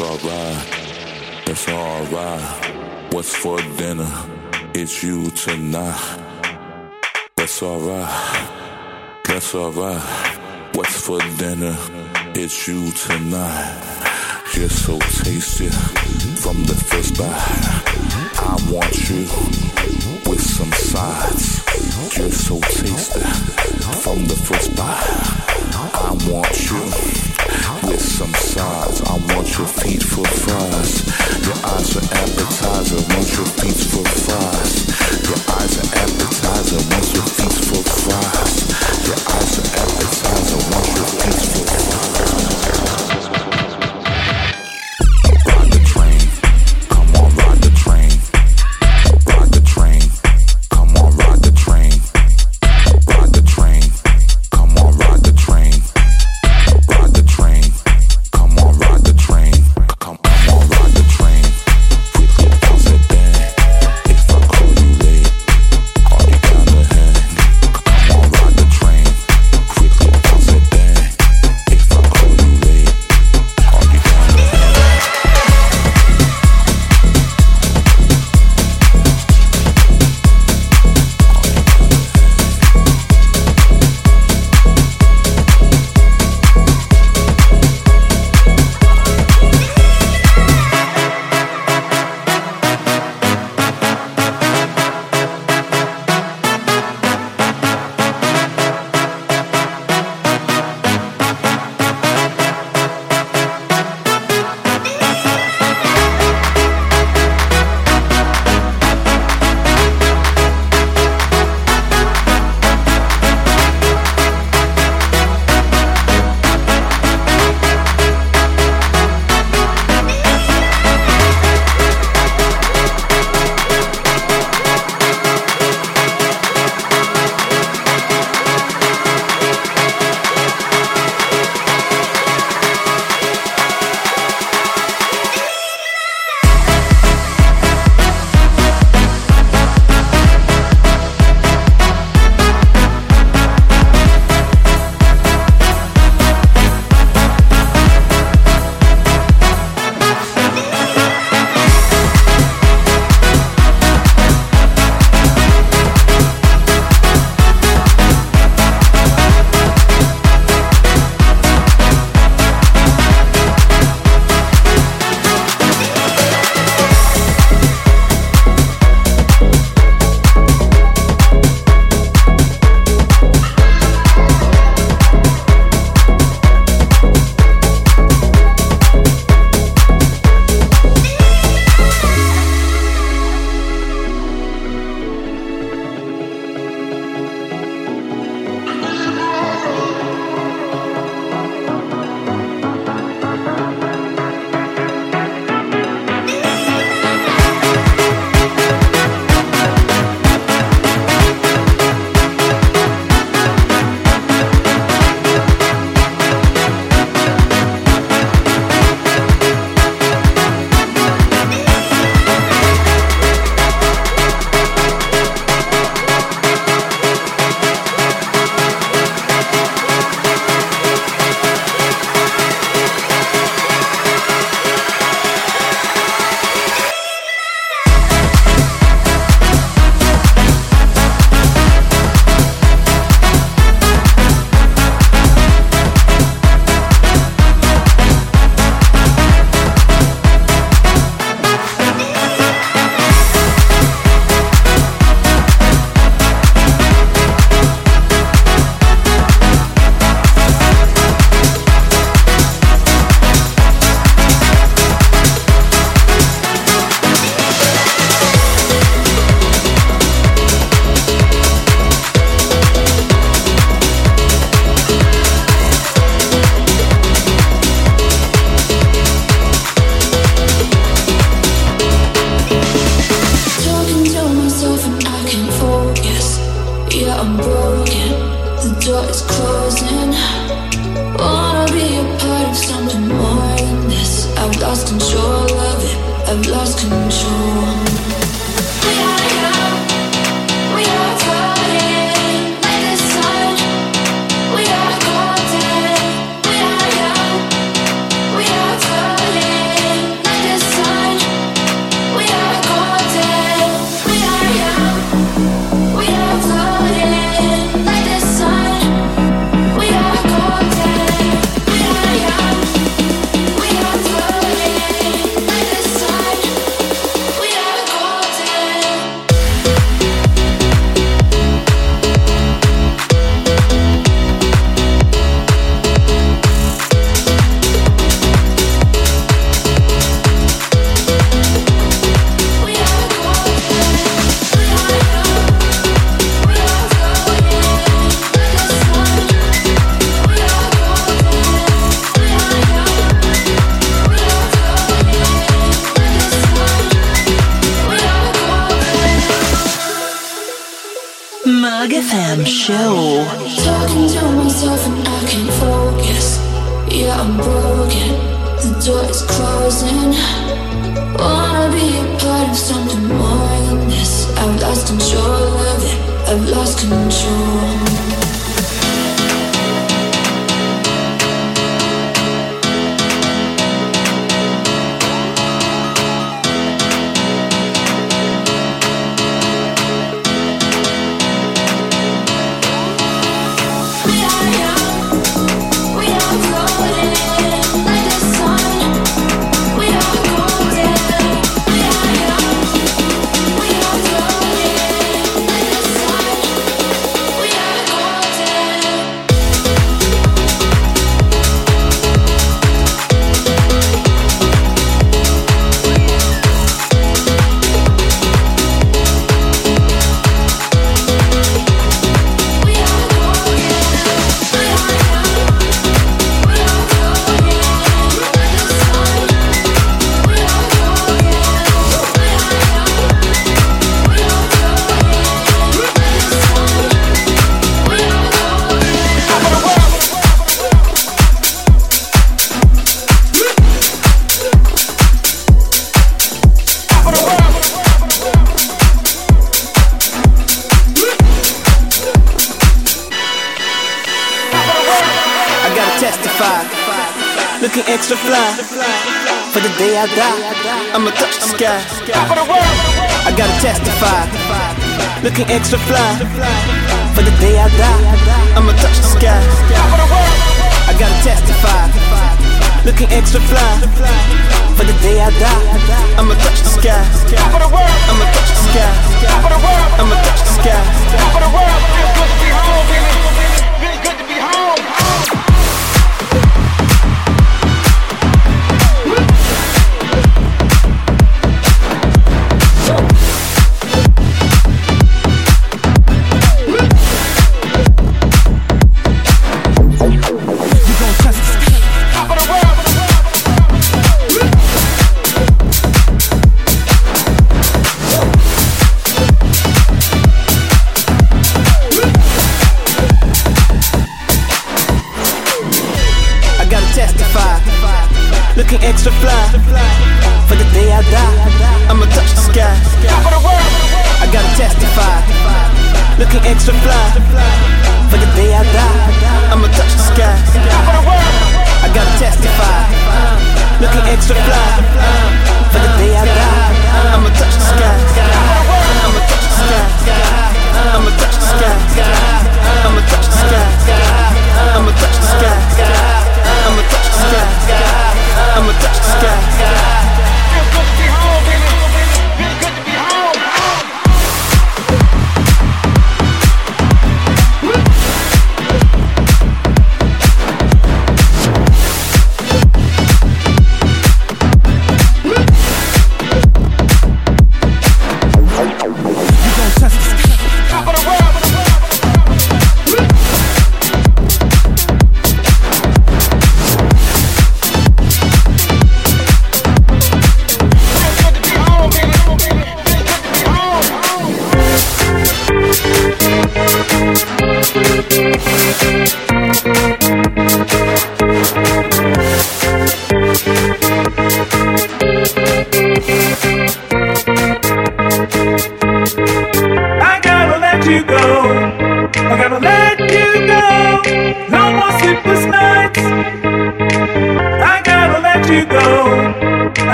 alright. It's alright. What's for dinner? It's you tonight. That's alright. That's alright. What's for dinner? It's you tonight. You're so tasty from the first bite. I want you with some sides. You're so tasty from the first bite. I want you with some sides. I want your feet for fries. Your eyes are appetizer. Want your feet for fries. Your eyes are appetizer. Want your feet for fries. Your eyes are appetizer. Want your feet for fries. Looking extra fly. For the day I die, I'ma touch the sky. I gotta testify, looking extra fly. For the day I die, I'ma touch the sky. I'ma touch the sky. I'ma touch the sky. For the day I die, I'ma touch the sky. I'ma touch the sky. I'ma touch the sky. I'ma touch the sky. I'ma touch the sky. I'ma touch the sky. I'ma touch the sky.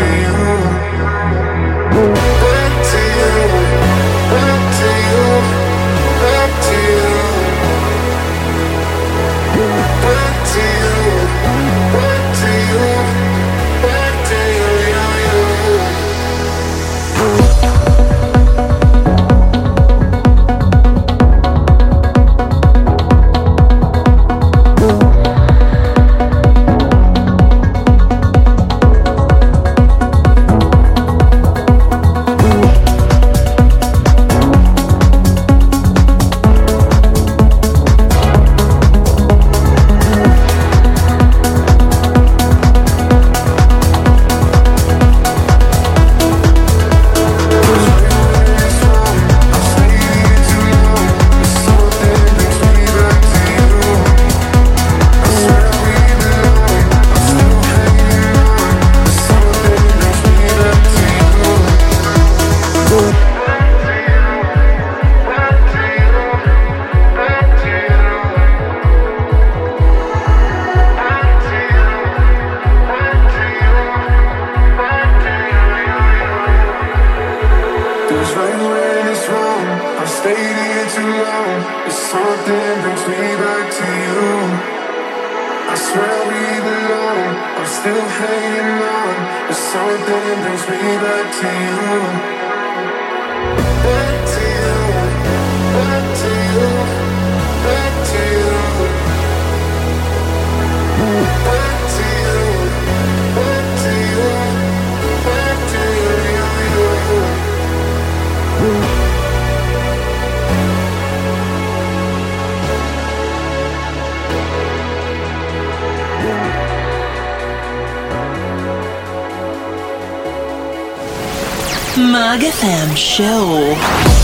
see you. It's on, that something brings me back to you. Mag FM Show.